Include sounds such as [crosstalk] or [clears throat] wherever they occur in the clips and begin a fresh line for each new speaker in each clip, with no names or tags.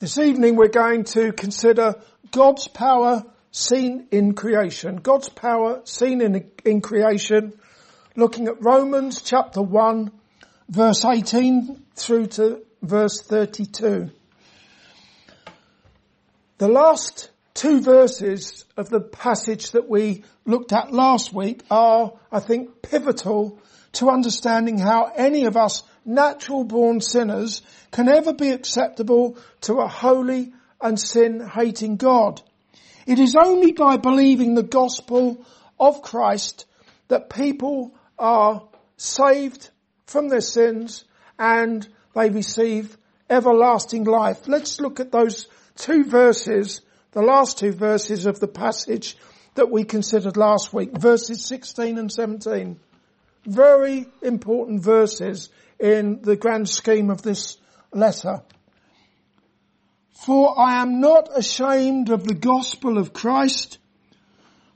This evening we're going to consider God's power seen in creation. God's power seen in, in creation, looking at Romans chapter 1 verse 18 through to verse 32. The last two verses of the passage that we looked at last week are, I think, pivotal to understanding how any of us natural born sinners can ever be acceptable to a holy and sin hating God. It is only by believing the gospel of Christ that people are saved from their sins and they receive everlasting life. Let's look at those two verses, the last two verses of the passage that we considered last week, verses 16 and 17 very important verses in the grand scheme of this letter. For I am not ashamed of the gospel of Christ,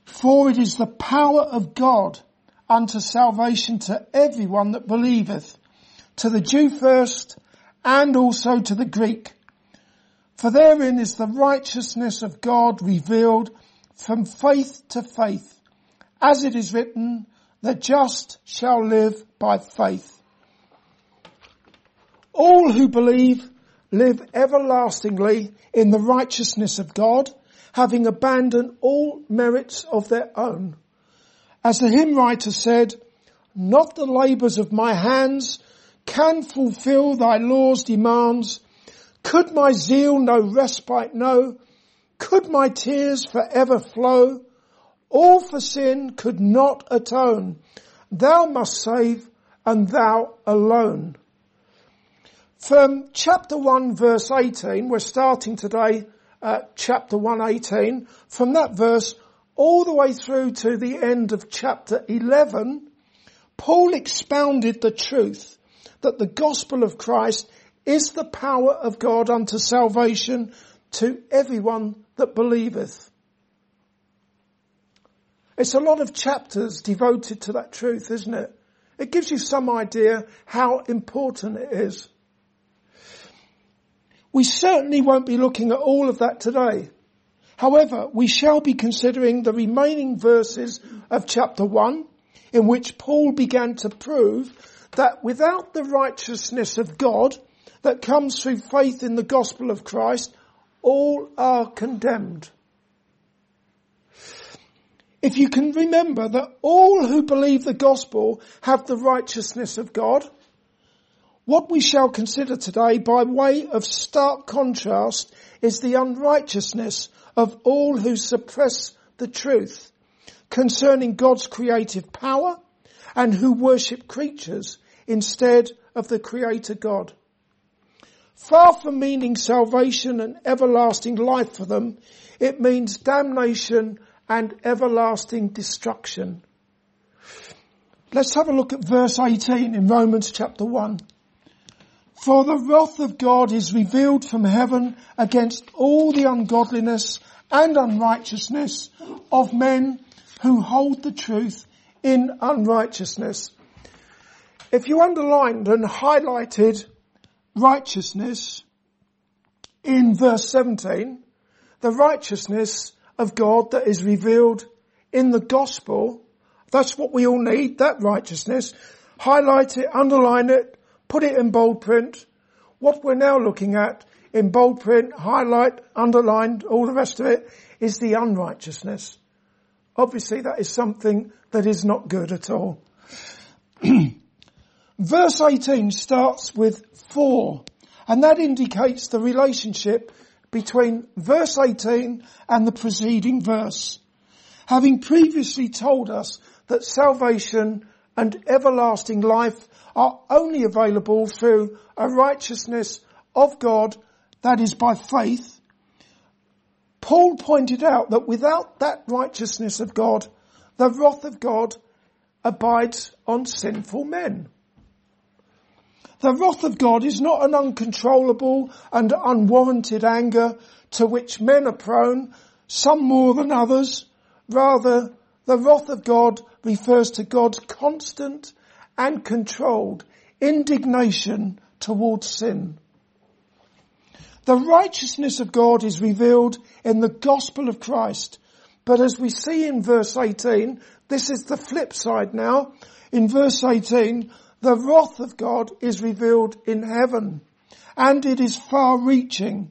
for it is the power of God unto salvation to everyone that believeth, to the Jew first, and also to the Greek. For therein is the righteousness of God revealed from faith to faith, as it is written, the just shall live by faith. All who believe live everlastingly in the righteousness of God, having abandoned all merits of their own. As the hymn writer said, not the labours of my hands can fulfil thy law's demands. Could my zeal no respite know? Could my tears forever flow? All for sin could not atone. Thou must save and thou alone. From chapter 1 verse 18, we're starting today at chapter 118. From that verse all the way through to the end of chapter 11, Paul expounded the truth that the gospel of Christ is the power of God unto salvation to everyone that believeth. It's a lot of chapters devoted to that truth, isn't it? It gives you some idea how important it is. We certainly won't be looking at all of that today. However, we shall be considering the remaining verses of chapter 1 in which Paul began to prove that without the righteousness of God that comes through faith in the gospel of Christ, all are condemned. If you can remember that all who believe the gospel have the righteousness of God, what we shall consider today by way of stark contrast is the unrighteousness of all who suppress the truth concerning God's creative power and who worship creatures instead of the creator God. Far from meaning salvation and everlasting life for them, it means damnation and everlasting destruction. Let's have a look at verse 18 in Romans chapter 1. For the wrath of God is revealed from heaven against all the ungodliness and unrighteousness of men who hold the truth in unrighteousness. If you underlined and highlighted righteousness in verse 17, the righteousness of God that is revealed in the gospel. That's what we all need, that righteousness. Highlight it, underline it, put it in bold print. What we're now looking at in bold print, highlight, underlined, all the rest of it, is the unrighteousness. Obviously that is something that is not good at all. [clears throat] Verse 18 starts with four, and that indicates the relationship between verse 18 and the preceding verse, having previously told us that salvation and everlasting life are only available through a righteousness of God that is by faith, Paul pointed out that without that righteousness of God, the wrath of God abides on sinful men. The wrath of God is not an uncontrollable and unwarranted anger to which men are prone, some more than others. Rather, the wrath of God refers to God's constant and controlled indignation towards sin. The righteousness of God is revealed in the gospel of Christ. But as we see in verse 18, this is the flip side now. In verse 18, the wrath of God is revealed in heaven and it is far reaching.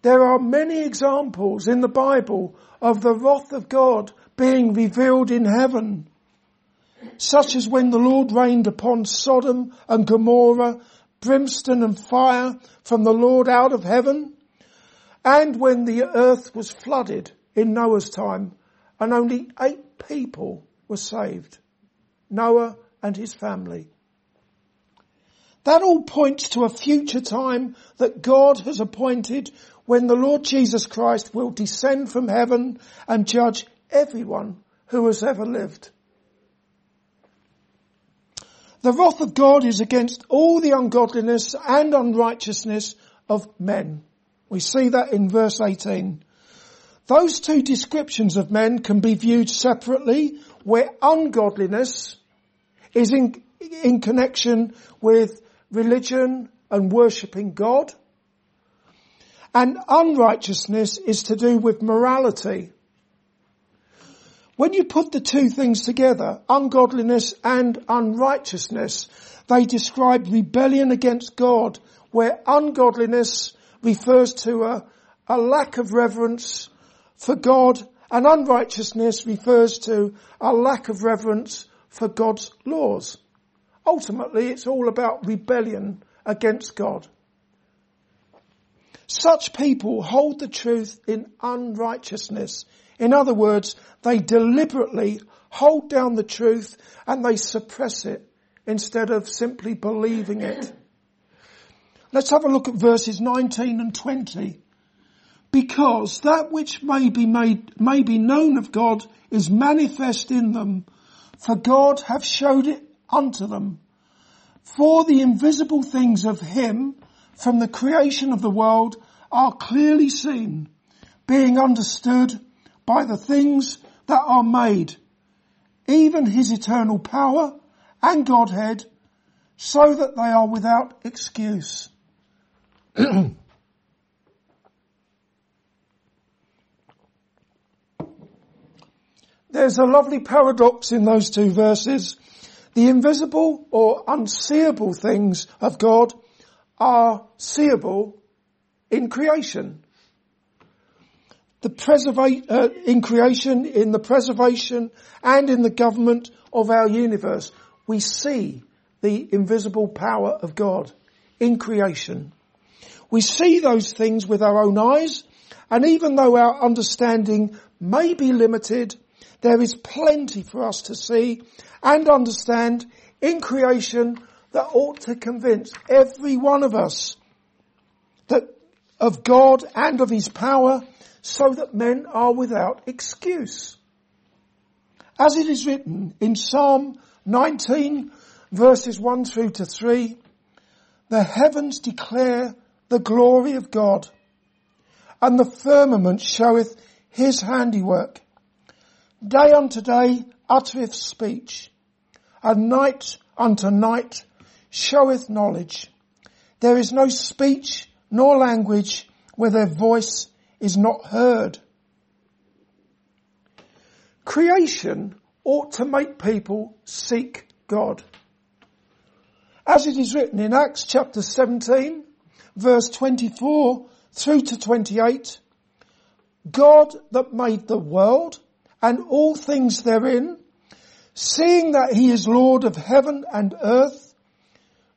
There are many examples in the Bible of the wrath of God being revealed in heaven, such as when the Lord rained upon Sodom and Gomorrah brimstone and fire from the Lord out of heaven, and when the earth was flooded in Noah's time and only eight people were saved. Noah, and his family. That all points to a future time that God has appointed when the Lord Jesus Christ will descend from heaven and judge everyone who has ever lived. The wrath of God is against all the ungodliness and unrighteousness of men. We see that in verse 18. Those two descriptions of men can be viewed separately where ungodliness is in, in connection with religion and worshipping God. And unrighteousness is to do with morality. When you put the two things together, ungodliness and unrighteousness, they describe rebellion against God, where ungodliness refers to a, a lack of reverence for God and unrighteousness refers to a lack of reverence for God's laws. Ultimately, it's all about rebellion against God. Such people hold the truth in unrighteousness. In other words, they deliberately hold down the truth and they suppress it instead of simply believing it. Let's have a look at verses 19 and 20. Because that which may be made, may be known of God is manifest in them for God hath showed it unto them. For the invisible things of him from the creation of the world are clearly seen, being understood by the things that are made, even his eternal power and Godhead, so that they are without excuse. [clears throat] There's a lovely paradox in those two verses. The invisible or unseeable things of God are seeable in creation. The preserva- uh, in creation, in the preservation and in the government of our universe, we see the invisible power of God in creation. We see those things with our own eyes, and even though our understanding may be limited, there is plenty for us to see and understand in creation that ought to convince every one of us that of God and of His power so that men are without excuse. As it is written in Psalm 19 verses 1 through to 3, the heavens declare the glory of God and the firmament showeth His handiwork day unto day uttereth speech, and night unto night showeth knowledge. There is no speech nor language where their voice is not heard. Creation ought to make people seek God. As it is written in Acts chapter 17 verse 24 through to 28, God that made the world and all things therein, seeing that he is Lord of heaven and earth,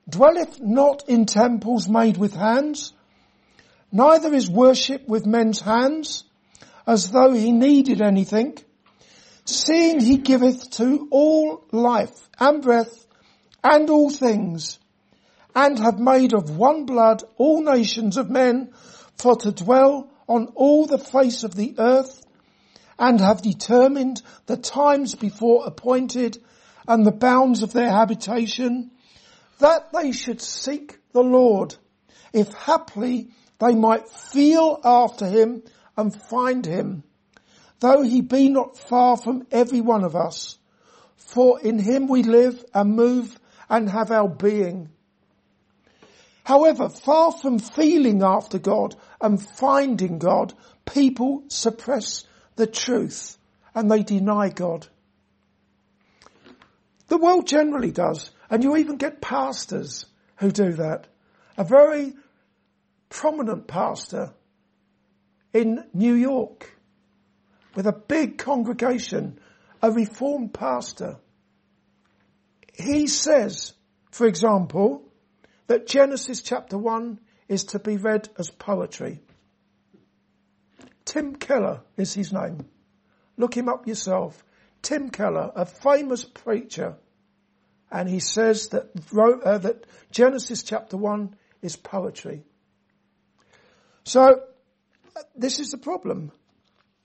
dwelleth not in temples made with hands, neither is worship with men's hands, as though he needed anything, seeing he giveth to all life and breath and all things, and have made of one blood all nations of men for to dwell on all the face of the earth, and have determined the times before appointed and the bounds of their habitation, that they should seek the Lord, if haply they might feel after him and find him, though he be not far from every one of us. For in him we live and move and have our being. However, far from feeling after God and finding God, people suppress the truth and they deny God. The world generally does, and you even get pastors who do that. A very prominent pastor in New York with a big congregation, a reformed pastor. He says, for example, that Genesis chapter 1 is to be read as poetry. Tim Keller is his name. Look him up yourself. Tim Keller, a famous preacher, and he says that, uh, that Genesis chapter 1 is poetry. So, uh, this is the problem.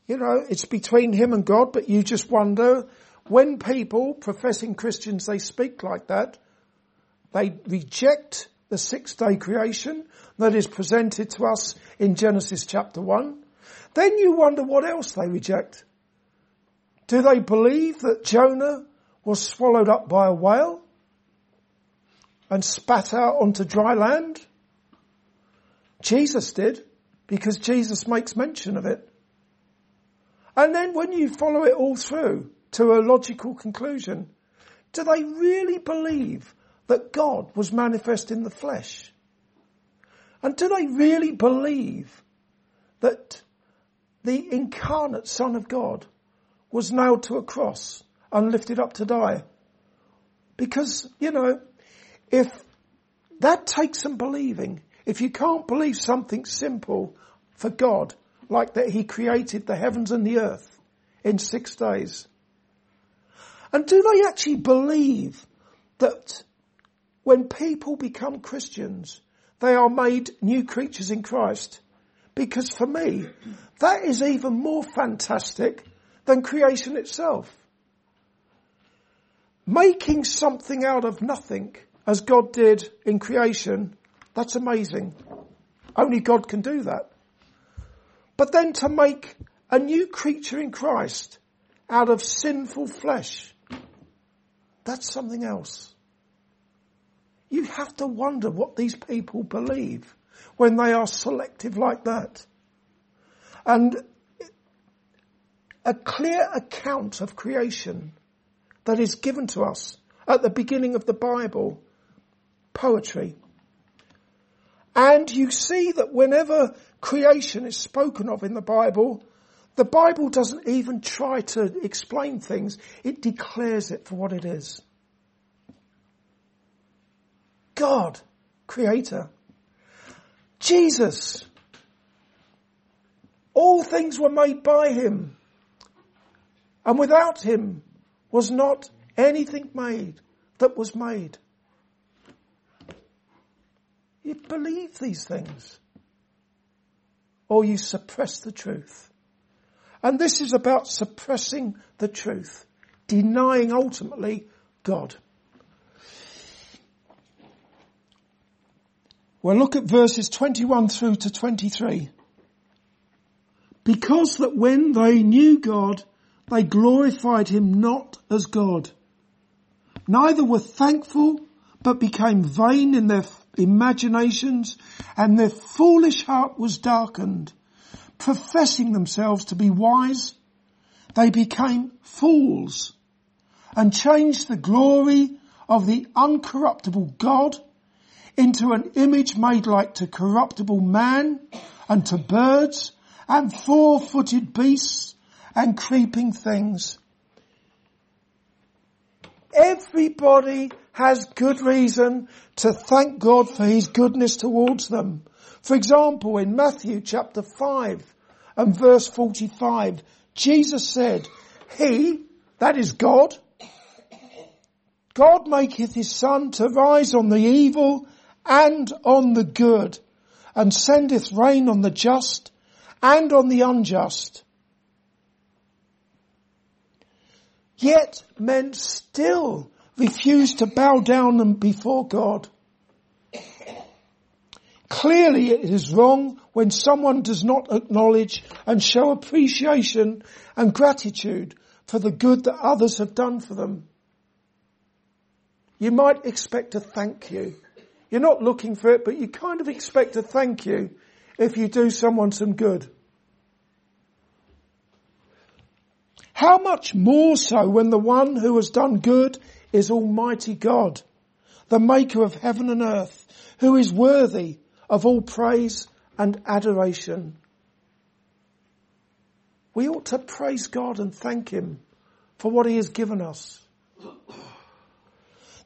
You know, it's between him and God, but you just wonder when people, professing Christians, they speak like that, they reject the six day creation that is presented to us in Genesis chapter 1. Then you wonder what else they reject. Do they believe that Jonah was swallowed up by a whale and spat out onto dry land? Jesus did because Jesus makes mention of it. And then when you follow it all through to a logical conclusion, do they really believe that God was manifest in the flesh? And do they really believe that the incarnate Son of God was nailed to a cross and lifted up to die. Because, you know, if that takes some believing, if you can't believe something simple for God, like that He created the heavens and the earth in six days, and do they actually believe that when people become Christians, they are made new creatures in Christ? Because for me, that is even more fantastic than creation itself. Making something out of nothing, as God did in creation, that's amazing. Only God can do that. But then to make a new creature in Christ out of sinful flesh, that's something else. You have to wonder what these people believe when they are selective like that. And a clear account of creation that is given to us at the beginning of the Bible, poetry. And you see that whenever creation is spoken of in the Bible, the Bible doesn't even try to explain things. It declares it for what it is. God, creator. Jesus. All things were made by him. And without him was not anything made that was made. You believe these things. Or you suppress the truth. And this is about suppressing the truth, denying ultimately God. Well, look at verses 21 through to 23. Because that when they knew God, they glorified him not as God. Neither were thankful, but became vain in their imaginations, and their foolish heart was darkened. Professing themselves to be wise, they became fools, and changed the glory of the uncorruptible God into an image made like to corruptible man and to birds and four-footed beasts and creeping things. Everybody has good reason to thank God for his goodness towards them. For example, in Matthew chapter 5 and verse 45, Jesus said, He, that is God, God maketh his sun to rise on the evil and on the good, and sendeth rain on the just and on the unjust. Yet men still refuse to bow down before God. Clearly it is wrong when someone does not acknowledge and show appreciation and gratitude for the good that others have done for them. You might expect a thank you. You're not looking for it, but you kind of expect a thank you if you do someone some good. How much more so when the one who has done good is Almighty God, the maker of heaven and earth, who is worthy of all praise and adoration. We ought to praise God and thank Him for what He has given us.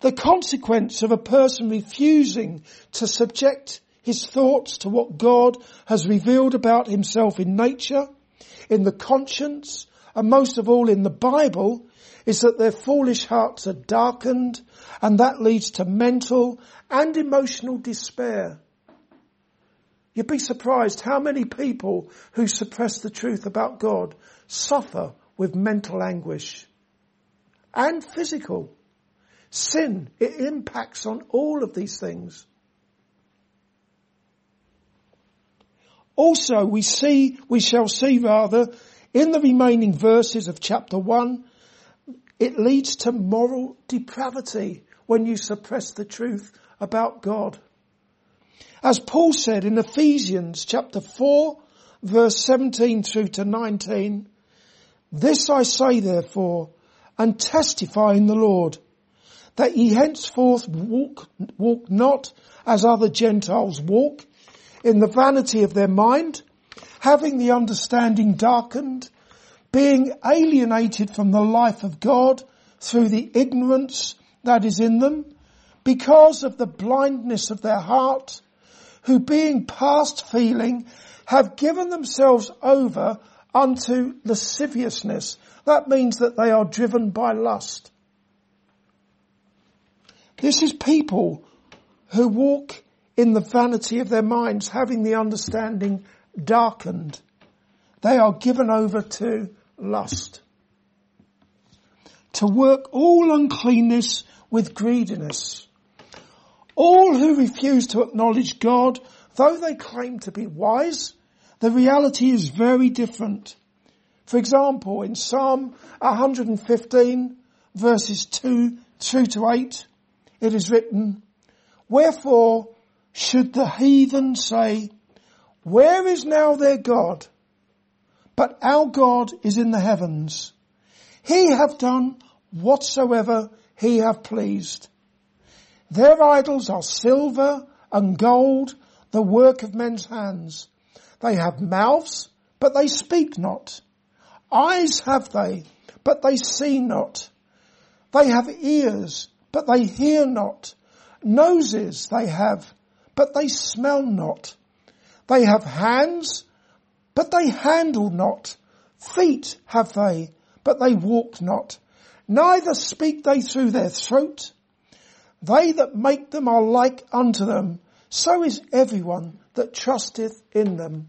The consequence of a person refusing to subject his thoughts to what God has revealed about himself in nature, in the conscience, and most of all in the Bible, is that their foolish hearts are darkened and that leads to mental and emotional despair. You'd be surprised how many people who suppress the truth about God suffer with mental anguish and physical sin. It impacts on all of these things. Also, we see, we shall see rather, in the remaining verses of chapter one, it leads to moral depravity when you suppress the truth about God. As Paul said in Ephesians chapter 4 verse 17 through to 19, this I say therefore and testify in the Lord that ye henceforth walk, walk not as other Gentiles walk in the vanity of their mind, having the understanding darkened, being alienated from the life of God through the ignorance that is in them, because of the blindness of their heart, who being past feeling have given themselves over unto lasciviousness. That means that they are driven by lust. This is people who walk in the vanity of their minds, having the understanding darkened. They are given over to lust. To work all uncleanness with greediness. All who refuse to acknowledge God, though they claim to be wise, the reality is very different. For example, in Psalm 115 verses 2 through to 8, it is written, Wherefore should the heathen say, Where is now their God? But our God is in the heavens. He hath done whatsoever he hath pleased. Their idols are silver and gold, the work of men's hands. They have mouths, but they speak not. Eyes have they, but they see not. They have ears, but they hear not. Noses they have, but they smell not. They have hands, but they handle not. Feet have they, but they walk not. Neither speak they through their throat. They that make them are like unto them. So is everyone that trusteth in them.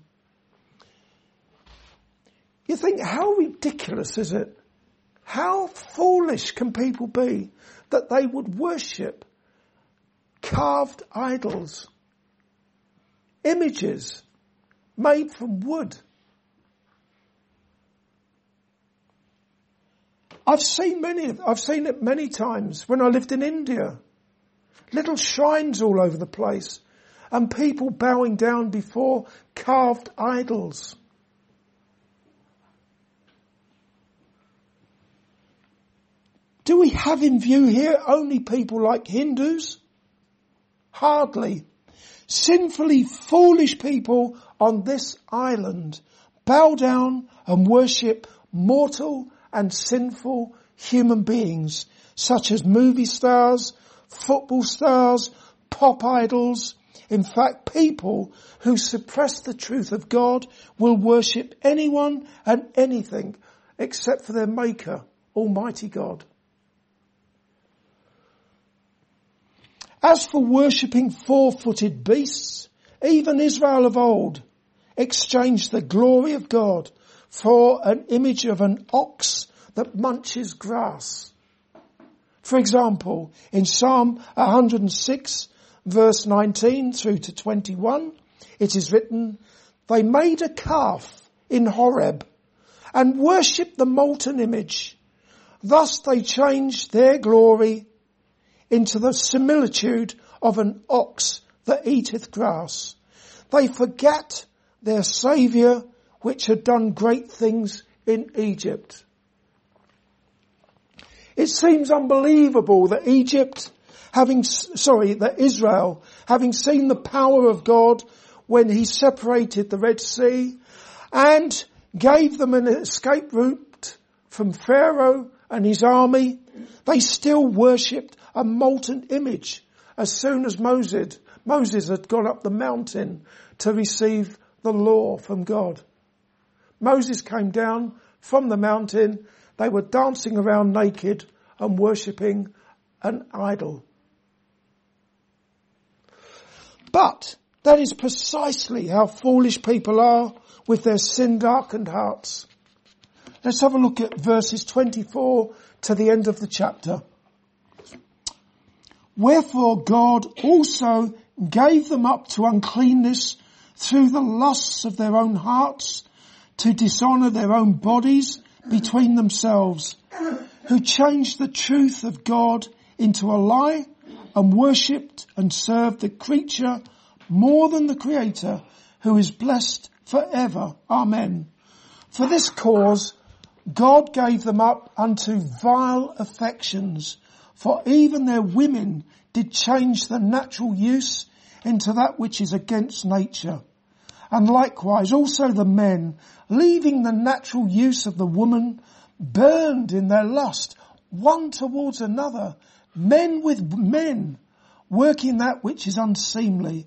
You think, how ridiculous is it? How foolish can people be that they would worship carved idols, images made from wood. I've seen many, I've seen it many times when I lived in India. Little shrines all over the place and people bowing down before carved idols. Do we have in view here only people like Hindus? Hardly. Sinfully foolish people on this island bow down and worship mortal and sinful human beings such as movie stars, football stars, pop idols. In fact, people who suppress the truth of God will worship anyone and anything except for their maker, Almighty God. As for worshipping four-footed beasts, even Israel of old exchanged the glory of God for an image of an ox that munches grass. For example, in Psalm 106 verse 19 through to 21, it is written, they made a calf in Horeb and worshipped the molten image. Thus they changed their glory into the similitude of an ox that eateth grass. They forget their saviour which had done great things in Egypt. It seems unbelievable that Egypt having, sorry, that Israel having seen the power of God when he separated the Red Sea and gave them an escape route from Pharaoh and his army, they still worshipped a molten image. As soon as Moses, Moses had gone up the mountain to receive the law from God. Moses came down from the mountain. They were dancing around naked and worshipping an idol. But that is precisely how foolish people are with their sin darkened hearts. Let's have a look at verses 24 to the end of the chapter. Wherefore God also gave them up to uncleanness through the lusts of their own hearts to dishonor their own bodies between themselves, who changed the truth of God into a lie and worshipped and served the creature more than the creator who is blessed forever. Amen. For this cause, God gave them up unto vile affections for even their women did change the natural use into that which is against nature. And likewise also the men, leaving the natural use of the woman, burned in their lust one towards another, men with men, working that which is unseemly,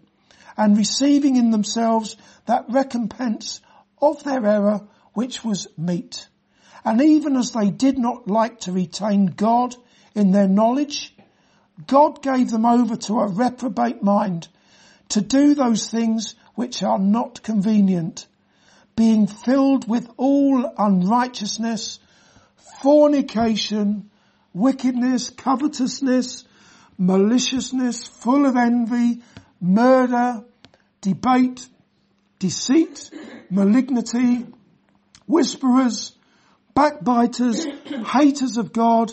and receiving in themselves that recompense of their error which was meet. And even as they did not like to retain God in their knowledge, God gave them over to a reprobate mind to do those things which are not convenient, being filled with all unrighteousness, fornication, wickedness, covetousness, maliciousness, full of envy, murder, debate, deceit, malignity, whisperers, backbiters, haters of God,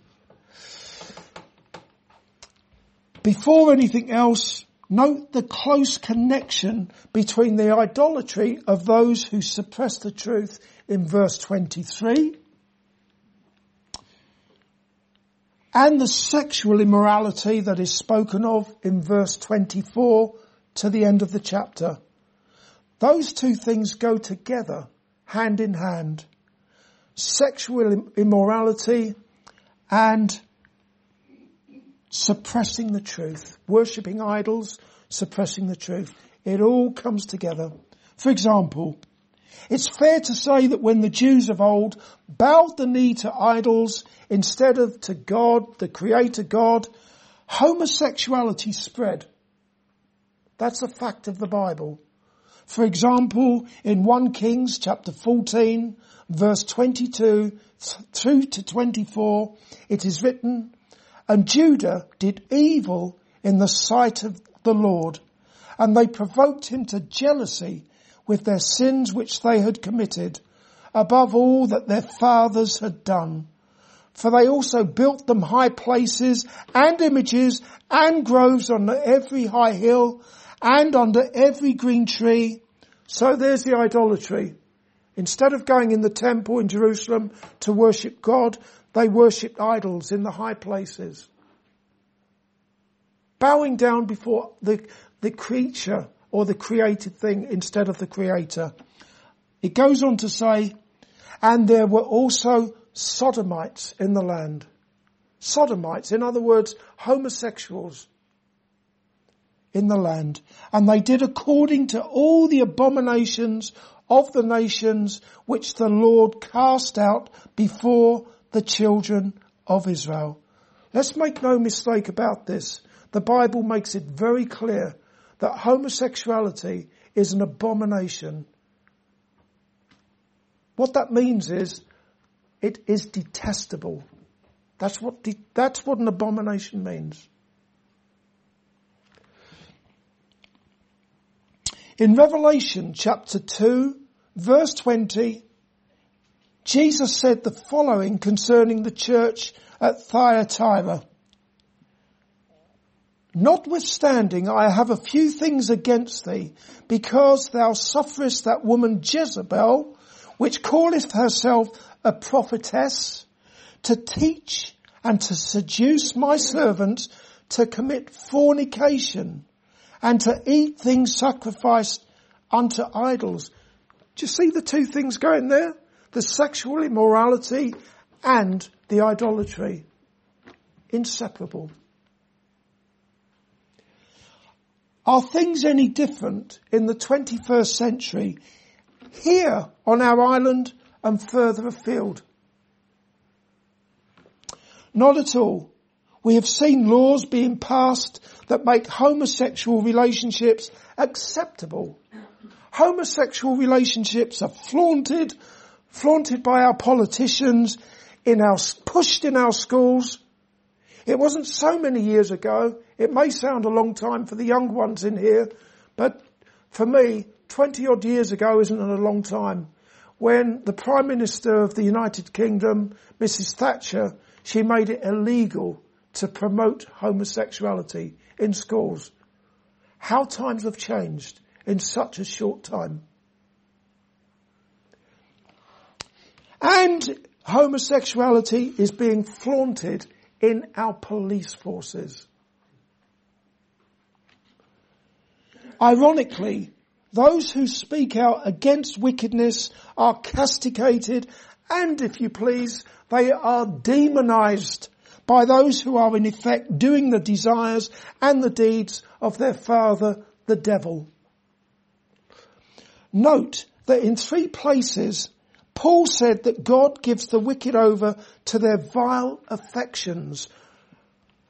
Before anything else, note the close connection between the idolatry of those who suppress the truth in verse 23 and the sexual immorality that is spoken of in verse 24 to the end of the chapter. Those two things go together hand in hand. Sexual immorality and suppressing the truth, worshipping idols, suppressing the truth. It all comes together. For example, it's fair to say that when the Jews of old bowed the knee to idols instead of to God, the creator God, homosexuality spread. That's a fact of the Bible. For example, in 1 Kings chapter 14 verse 22 through to 24, it is written, and Judah did evil in the sight of the Lord, and they provoked him to jealousy with their sins which they had committed, above all that their fathers had done. For they also built them high places and images and groves on every high hill and under every green tree. So there's the idolatry. Instead of going in the temple in Jerusalem to worship God, they worshipped idols in the high places. Bowing down before the, the creature or the created thing instead of the creator. It goes on to say, and there were also sodomites in the land. Sodomites, in other words, homosexuals in the land. And they did according to all the abominations of the nations which the Lord cast out before the children of Israel. Let's make no mistake about this. The Bible makes it very clear that homosexuality is an abomination. What that means is it is detestable. That's what, de- that's what an abomination means. In Revelation chapter 2, verse 20 Jesus said the following concerning the church at Thyatira. Notwithstanding, I have a few things against thee, because thou sufferest that woman Jezebel, which calleth herself a prophetess, to teach and to seduce my servants to commit fornication and to eat things sacrificed unto idols. Do you see the two things going there? the sexual immorality and the idolatry. Inseparable. Are things any different in the 21st century here on our island and further afield? Not at all. We have seen laws being passed that make homosexual relationships acceptable. Homosexual relationships are flaunted flaunted by our politicians, in our, pushed in our schools. It wasn't so many years ago. It may sound a long time for the young ones in here, but for me, 20 odd years ago isn't a long time when the Prime Minister of the United Kingdom, Mrs Thatcher, she made it illegal to promote homosexuality in schools. How times have changed in such a short time. And homosexuality is being flaunted in our police forces. Ironically, those who speak out against wickedness are castigated and, if you please, they are demonized by those who are in effect doing the desires and the deeds of their father, the devil. Note that in three places Paul said that God gives the wicked over to their vile affections.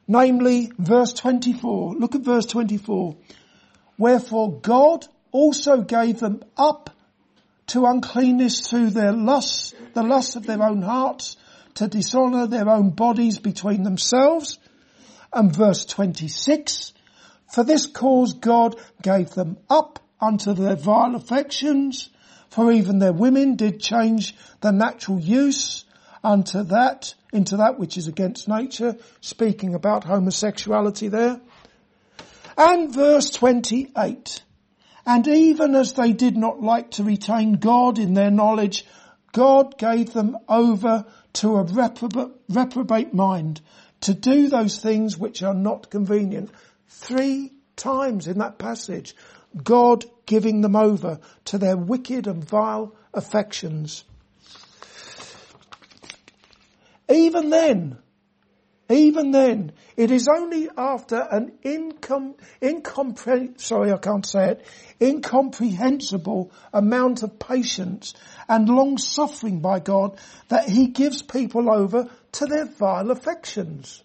Namely, verse 24. Look at verse 24. Wherefore God also gave them up to uncleanness through their lusts, the lusts of their own hearts, to dishonor their own bodies between themselves. And verse 26, for this cause God gave them up unto their vile affections for even their women did change the natural use unto that, into that which is against nature, speaking about homosexuality there. And verse 28, and even as they did not like to retain God in their knowledge, God gave them over to a reprobate, reprobate mind to do those things which are not convenient. Three times in that passage, God giving them over to their wicked and vile affections. Even then, even then, it is only after an incom- incompre- sorry, I can't say it, incomprehensible amount of patience and long suffering by God that he gives people over to their vile affections.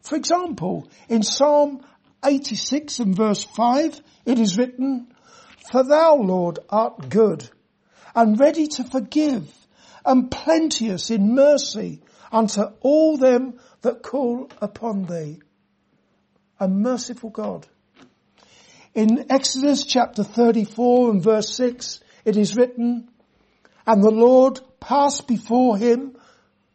For example, in Psalm 86 and verse 5, it is written, for thou, Lord, art good and ready to forgive and plenteous in mercy unto all them that call upon thee. A merciful God. In Exodus chapter 34 and verse 6, it is written, And the Lord passed before him,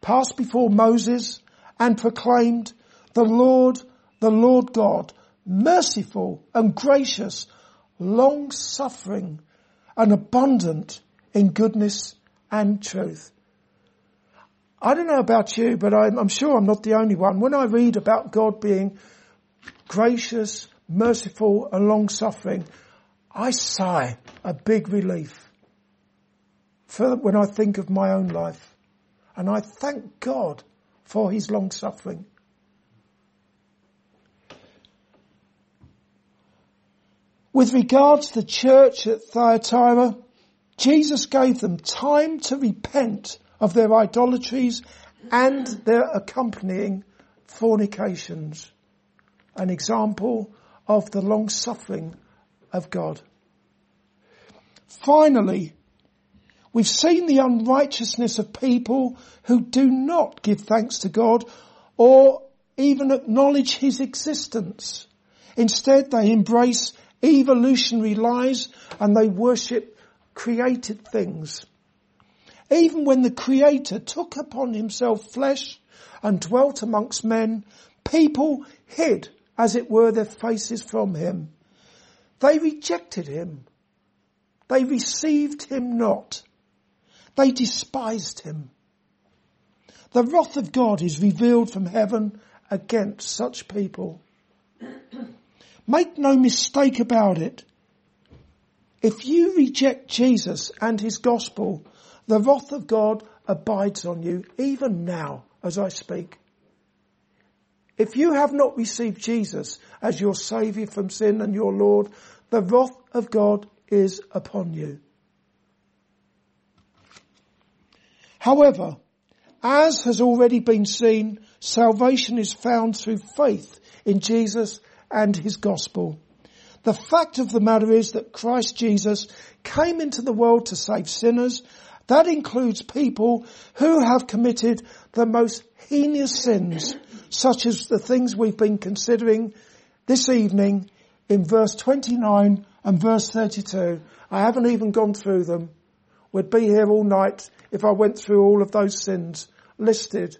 passed before Moses, and proclaimed, The Lord, the Lord God, merciful and gracious, long suffering and abundant in goodness and truth. I don't know about you, but I'm, I'm, sure I'm not the only one. When I read about God being gracious, merciful and long suffering, I sigh a big relief for when I think of my own life. And I thank God for his long suffering. With regard to the church at Thyatira, Jesus gave them time to repent of their idolatries and their accompanying fornications. An example of the long suffering of God. Finally, we've seen the unrighteousness of people who do not give thanks to God or even acknowledge His existence. Instead, they embrace evolutionary lies and they worship created things. Even when the creator took upon himself flesh and dwelt amongst men, people hid, as it were, their faces from him. They rejected him. They received him not. They despised him. The wrath of God is revealed from heaven against such people. Make no mistake about it. If you reject Jesus and his gospel, the wrath of God abides on you even now as I speak. If you have not received Jesus as your savior from sin and your Lord, the wrath of God is upon you. However, as has already been seen, salvation is found through faith in Jesus and his gospel. The fact of the matter is that Christ Jesus came into the world to save sinners. That includes people who have committed the most heinous sins, such as the things we've been considering this evening in verse 29 and verse 32. I haven't even gone through them. We'd be here all night if I went through all of those sins listed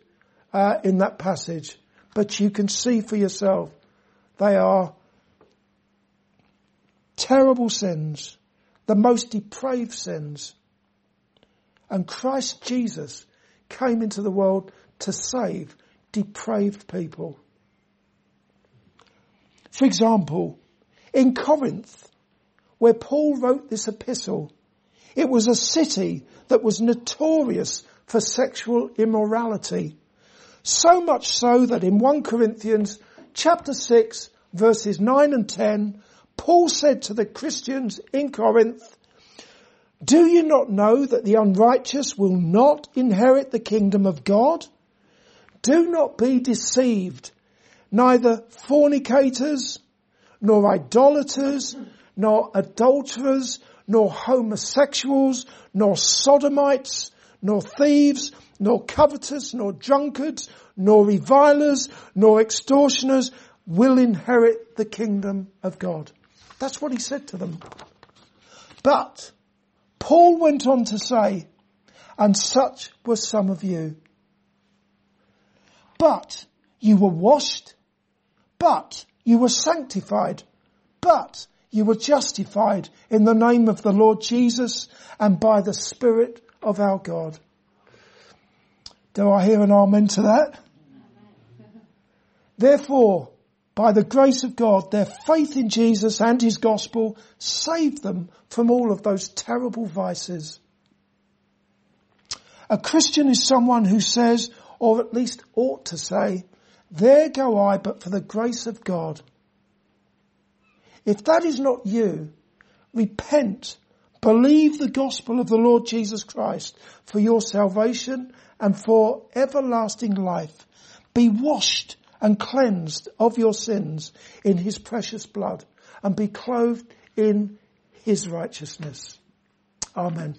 uh, in that passage. But you can see for yourself they are terrible sins, the most depraved sins. And Christ Jesus came into the world to save depraved people. For example, in Corinth, where Paul wrote this epistle, it was a city that was notorious for sexual immorality. So much so that in 1 Corinthians chapter 6 verses 9 and 10, Paul said to the Christians in Corinth, do you not know that the unrighteous will not inherit the kingdom of God? Do not be deceived. Neither fornicators, nor idolaters, nor adulterers, nor homosexuals, nor sodomites, nor thieves, nor covetous, nor drunkards, nor revilers, nor extortioners will inherit the kingdom of God. That's what he said to them. But Paul went on to say, and such were some of you. But you were washed, but you were sanctified, but you were justified in the name of the Lord Jesus and by the Spirit of our God. Do I hear an amen to that? Therefore, by the grace of God, their faith in Jesus and His gospel saved them from all of those terrible vices. A Christian is someone who says, or at least ought to say, there go I but for the grace of God. If that is not you, repent, believe the gospel of the Lord Jesus Christ for your salvation and for everlasting life. Be washed and cleansed of your sins in his precious blood and be clothed in his righteousness. Amen.